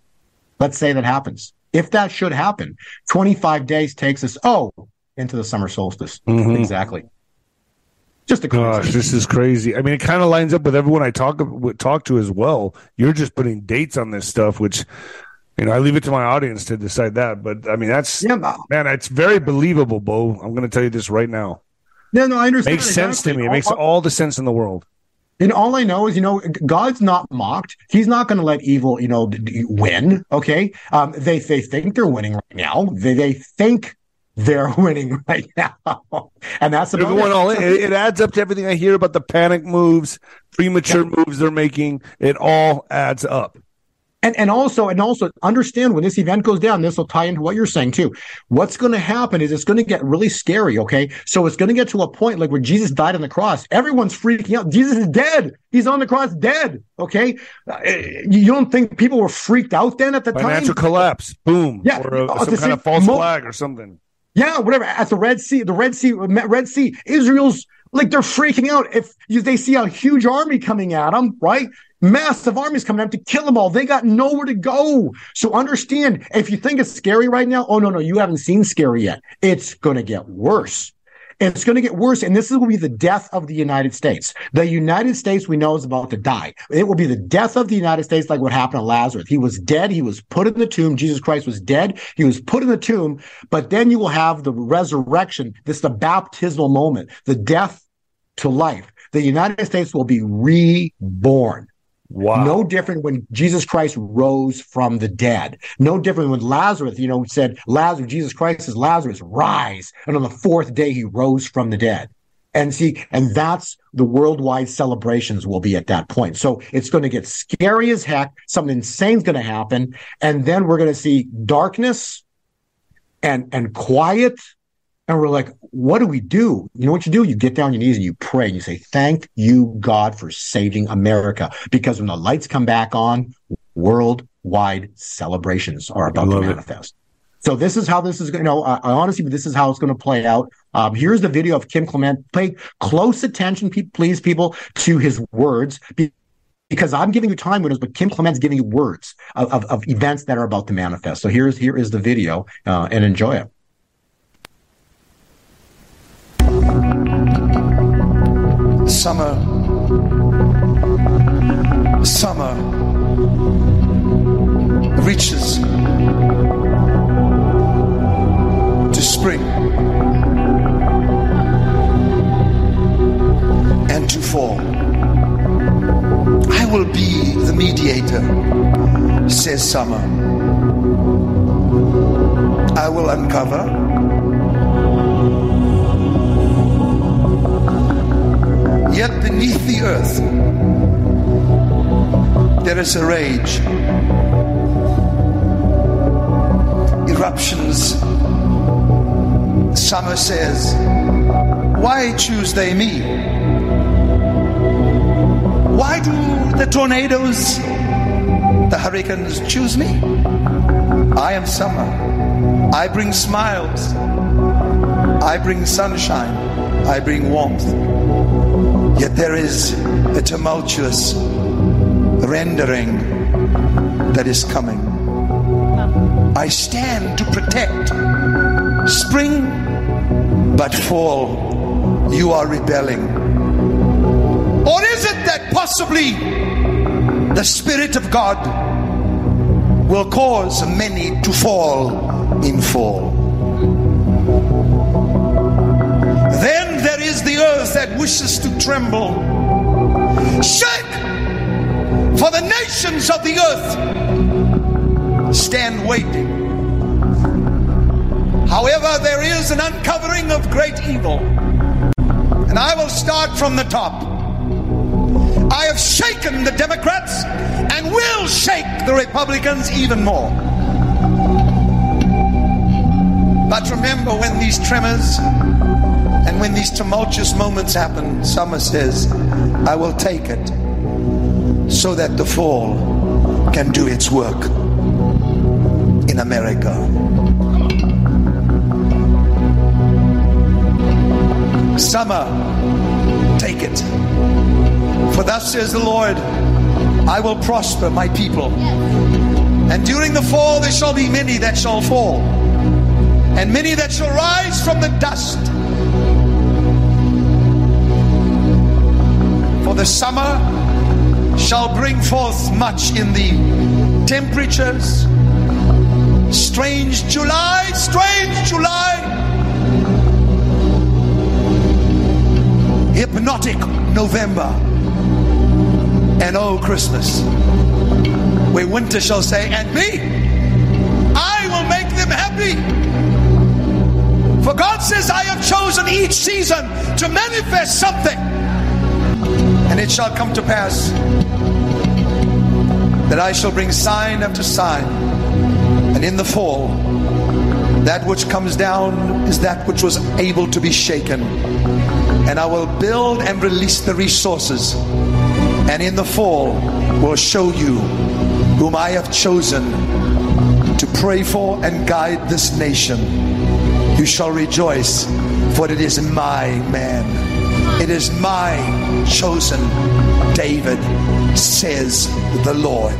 Let's say that happens. If that should happen, 25 days takes us, oh, into the summer solstice. Mm-hmm. Exactly. Just a gosh, this is crazy. I mean, it kind of lines up with everyone I talk talk to as well. You're just putting dates on this stuff, which you know, I leave it to my audience to decide that. But I mean, that's yeah, man, it's very believable, Bo. I'm going to tell you this right now. No, no, I understand. It makes sense to me. It makes all the sense in the world. And all I know is, you know, God's not mocked. He's not going to let evil, you know, win. Okay, um, they they think they're winning right now. They they think they're winning right now, and that's they're going all in. It, it, adds up to everything I hear about the panic moves, premature yeah. moves they're making. It all adds up. And, and also, and also understand when this event goes down, this will tie into what you're saying too. What's going to happen is it's going to get really scary. Okay. So it's going to get to a point like where Jesus died on the cross. Everyone's freaking out. Jesus is dead. He's on the cross dead. Okay. Uh, you don't think people were freaked out then at the Financial time? Financial collapse. Boom. Yeah. Or a, uh, some kind of false mo- flag or something. Yeah. Whatever. At the Red Sea, the Red Sea, Red Sea, Israel's like they're freaking out if they see a huge army coming at them, right? Massive armies coming up to kill them all. They got nowhere to go. So understand, if you think it's scary right now, oh no, no, you haven't seen scary yet. It's going to get worse. It's going to get worse. And this will be the death of the United States. The United States we know is about to die. It will be the death of the United States, like what happened to Lazarus. He was dead. He was put in the tomb. Jesus Christ was dead. He was put in the tomb. But then you will have the resurrection. This is the baptismal moment, the death to life. The United States will be reborn. Wow. No different when Jesus Christ rose from the dead. No different when Lazarus, you know, said, Lazarus, Jesus Christ is Lazarus, rise. And on the fourth day, he rose from the dead. And see, and that's the worldwide celebrations will be at that point. So it's going to get scary as heck. Something insane's going to happen. And then we're going to see darkness and, and quiet and we're like, what do we do? You know what you do? You get down on your knees and you pray and you say, thank you, God, for saving America. Because when the lights come back on, worldwide celebrations are about to manifest. It. So this is how this is going to, you know, uh, honestly, this is how it's going to play out. Um, here's the video of Kim Clement. Pay close attention, pe- please, people, to his words. because I'm giving you time windows, but Kim Clement's giving you words of, of, of, events that are about to manifest. So here's here is the video, uh, and enjoy it. Summer. Summer reaches to spring and to fall. I will be the mediator, says summer. I will uncover. Yet beneath the earth, there is a rage. Eruptions. Summer says, Why choose they me? Why do the tornadoes, the hurricanes choose me? I am summer. I bring smiles. I bring sunshine. I bring warmth. Yet there is a tumultuous rendering that is coming. I stand to protect spring, but fall, you are rebelling. Or is it that possibly the Spirit of God will cause many to fall in fall? That wishes to tremble. Shake! For the nations of the earth stand waiting. However, there is an uncovering of great evil. And I will start from the top. I have shaken the Democrats and will shake the Republicans even more. But remember when these tremors when these tumultuous moments happen, Summer says, I will take it so that the fall can do its work in America. Summer, take it. For thus says the Lord, I will prosper my people. And during the fall there shall be many that shall fall, and many that shall rise from the dust. The summer shall bring forth much in the temperatures. Strange July, strange July. Hypnotic November. And oh, Christmas, where winter shall say, And me, I will make them happy. For God says, I have chosen each season to manifest something. And it shall come to pass that I shall bring sign after sign. And in the fall, that which comes down is that which was able to be shaken. And I will build and release the resources. And in the fall, will show you whom I have chosen to pray for and guide this nation. You shall rejoice, for it is my man. It is my chosen David, says the Lord.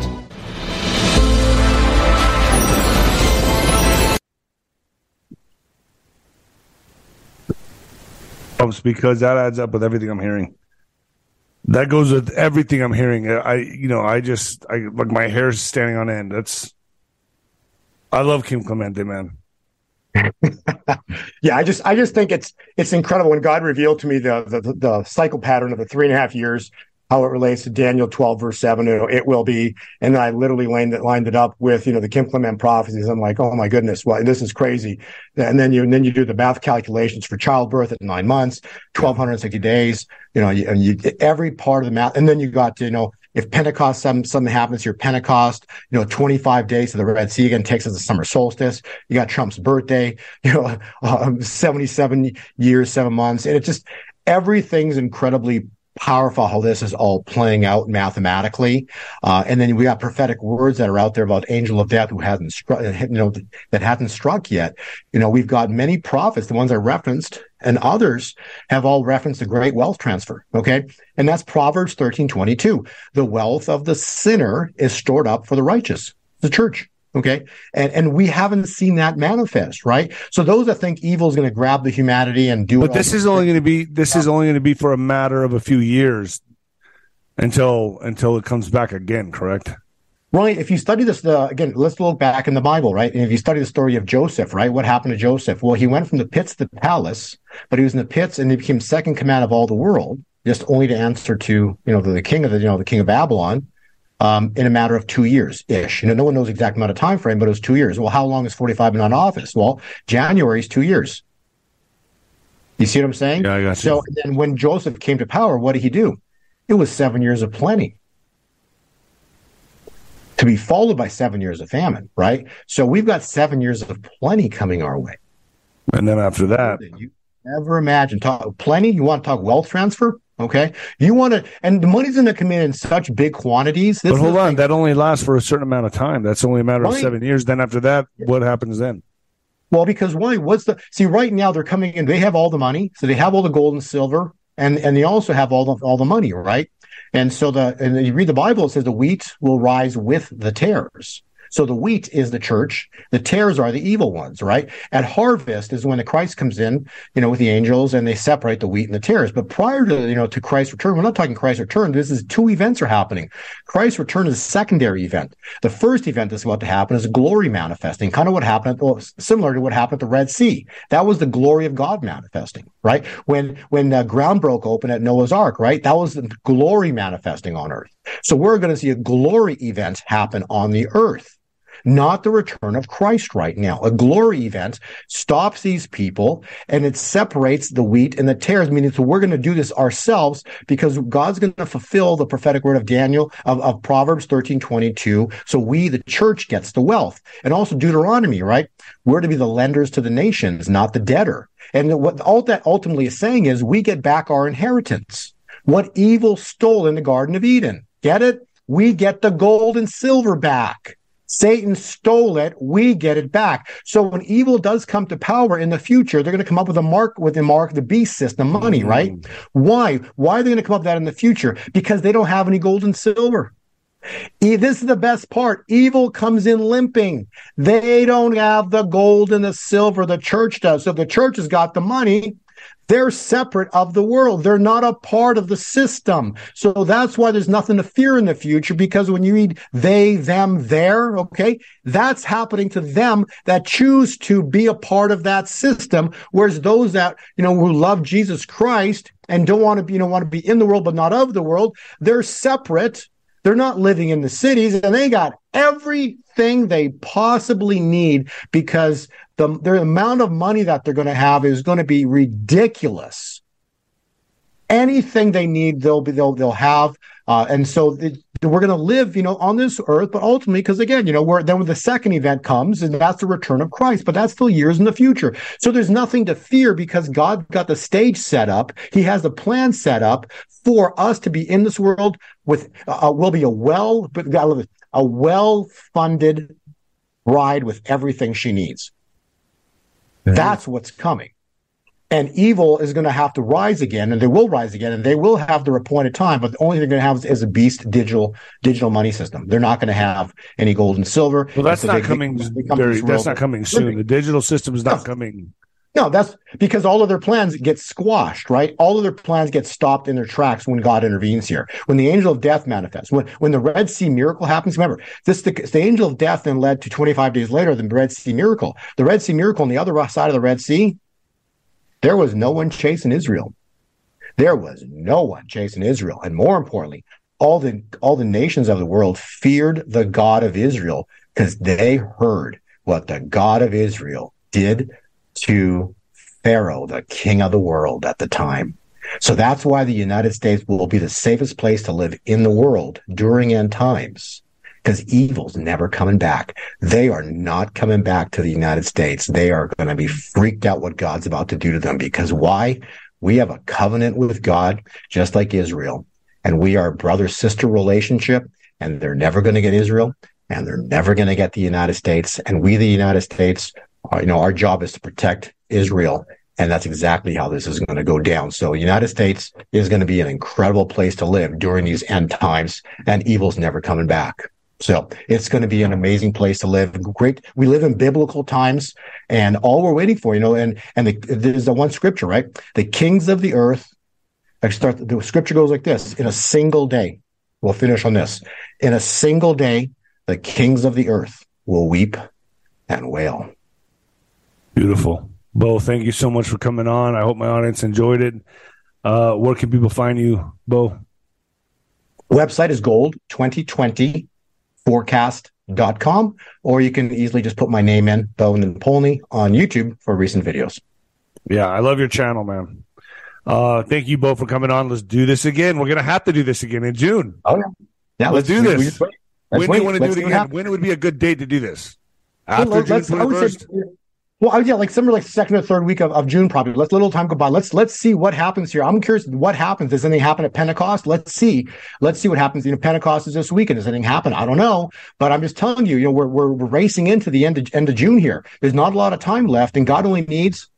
because that adds up with everything I'm hearing. That goes with everything I'm hearing. I, you know, I just, I like my hair's standing on end. That's, I love Kim Clemente, man. yeah, I just, I just think it's, it's incredible when God revealed to me the, the, the cycle pattern of the three and a half years how it relates to Daniel 12, verse 7. You know, it will be. And then I literally lined it, lined it up with, you know, the Kim Clement prophecies. I'm like, oh my goodness, well, this is crazy. And then you, and then you do the math calculations for childbirth at nine months, 1260 days, you know, and you, every part of the math. And then you got to, you know, if Pentecost, some, something happens your Pentecost, you know, 25 days to the Red Sea again takes us the summer solstice. You got Trump's birthday, you know, um, 77 years, seven months. And it just, everything's incredibly powerful how this is all playing out mathematically. Uh, and then we got prophetic words that are out there about angel of death who hasn't struck, you know, that hasn't struck yet. You know, we've got many prophets, the ones I referenced, and others have all referenced the great wealth transfer. Okay. And that's Proverbs 13, 22. The wealth of the sinner is stored up for the righteous, the church. Okay. And, and we haven't seen that manifest, right? So those that think evil is going to grab the humanity and do But this is only going to be, this is only going to be for a matter of a few years until, until it comes back again, correct? Right. If you study this, uh, again, let's look back in the Bible, right? And if you study the story of Joseph, right? What happened to Joseph? Well, he went from the pits to the palace, but he was in the pits and he became second command of all the world, just only to answer to, you know, the, the king of the, you know, the king of Babylon, um, in a matter of two years ish. You know, no one knows the exact amount of time frame, but it was two years. Well, how long is 45 been on office? Well, January is two years. You see what I'm saying? Yeah, I got you. So then when Joseph came to power, what did he do? It was seven years of plenty to be followed by seven years of famine, right? So we've got seven years of plenty coming our way. And then after that, you never imagine talk plenty. You want to talk wealth transfer? Okay, you want to, and the money's going to come in in such big quantities. This but hold on, that only lasts for a certain amount of time. That's only a matter right. of seven years. Then after that, yeah. what happens then? Well, because why? What's the see? Right now, they're coming in. They have all the money, so they have all the gold and silver, and and they also have all the all the money, right? And so the and you read the Bible, it says the wheat will rise with the tares. So the wheat is the church, the tares are the evil ones, right? At harvest is when the Christ comes in, you know, with the angels and they separate the wheat and the tares. But prior to, you know, to Christ's return, we're not talking Christ's return. This is two events are happening. Christ's return is a secondary event. The first event that's about to happen is glory manifesting, kind of what happened, well, similar to what happened at the Red Sea. That was the glory of God manifesting, right? When, when the ground broke open at Noah's Ark, right? That was the glory manifesting on earth. So we're going to see a glory event happen on the earth not the return of Christ right now. A glory event stops these people and it separates the wheat and the tares, meaning so we're going to do this ourselves because God's going to fulfill the prophetic word of Daniel of, of Proverbs 13, 22. So we, the church, gets the wealth. And also Deuteronomy, right? We're to be the lenders to the nations, not the debtor. And what all that ultimately is saying is we get back our inheritance. What evil stole in the Garden of Eden. Get it? We get the gold and silver back. Satan stole it. We get it back. So when evil does come to power in the future, they're going to come up with a mark with the mark the beast system money, mm-hmm. right? Why? Why are they going to come up with that in the future? Because they don't have any gold and silver. This is the best part. Evil comes in limping. They don't have the gold and the silver. The church does. So the church has got the money. They're separate of the world. They're not a part of the system. So that's why there's nothing to fear in the future because when you read they, them, there, okay, that's happening to them that choose to be a part of that system. Whereas those that, you know, who love Jesus Christ and don't want to be, you know, want to be in the world, but not of the world, they're separate. They're not living in the cities and they got everything they possibly need because the, the amount of money that they're going to have is going to be ridiculous. Anything they need, they'll be they'll they'll have, uh, and so it, we're going to live, you know, on this earth. But ultimately, because again, you know, where then when the second event comes, and that's the return of Christ, but that's still years in the future. So there's nothing to fear because God got the stage set up. He has the plan set up for us to be in this world with. Uh, will be a well, but a well funded bride with everything she needs. That's what's coming. And evil is going to have to rise again, and they will rise again, and they will have their appointed time. But the only thing they're going to have is, a beast digital digital money system. They're not going to have any gold and silver. Well, that's not they, coming. They, they very, that's not coming soon. The digital system is not no. coming. No, that's because all of their plans get squashed, right? All of their plans get stopped in their tracks when God intervenes here. When the angel of death manifests, when when the Red Sea miracle happens, remember this the, the angel of death then led to 25 days later than the Red Sea miracle. The Red Sea miracle on the other side of the Red Sea, there was no one chasing Israel. There was no one chasing Israel, and more importantly, all the all the nations of the world feared the God of Israel because they heard what the God of Israel did to Pharaoh, the king of the world at the time. So that's why the United States will be the safest place to live in the world during end times. Because evil's never coming back. They are not coming back to the United States. They are going to be freaked out what God's about to do to them. Because why? We have a covenant with God, just like Israel. And we are brother sister relationship. And they're never going to get Israel. And they're never going to get the United States. And we, the United States, uh, you know, our job is to protect Israel. And that's exactly how this is going to go down. So the United States is going to be an incredible place to live during these end times and evil's never coming back. So it's going to be an amazing place to live. Great. We live in biblical times and all we're waiting for, you know, and, and the, there's the one scripture, right? The kings of the earth, I start, the scripture goes like this in a single day. We'll finish on this. In a single day, the kings of the earth will weep and wail. Beautiful. Bo, thank you so much for coming on. I hope my audience enjoyed it. Uh, where can people find you, Bo? Website is gold2020forecast.com, or you can easily just put my name in, Bo Polny, on YouTube for recent videos. Yeah, I love your channel, man. Uh, thank you both for coming on. Let's do this again. We're gonna have to do this again in June. Oh yeah, yeah. Let's, let's do this. When do you want to do it again? When would be a good date to do this? After well, June twenty first. Well, yeah, like somewhere like second or third week of, of June, probably. Let's little time go by. Let's let's see what happens here. I'm curious what happens. Does anything happen at Pentecost? Let's see. Let's see what happens. You know, Pentecost is this weekend. Does anything happen? I don't know, but I'm just telling you. You know, we're we're, we're racing into the end of end of June here. There's not a lot of time left, and God only needs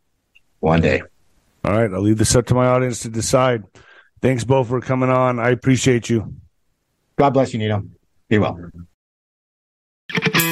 one day. All right, I'll leave this up to my audience to decide. Thanks both for coming on. I appreciate you. God bless you, Nino. Be well.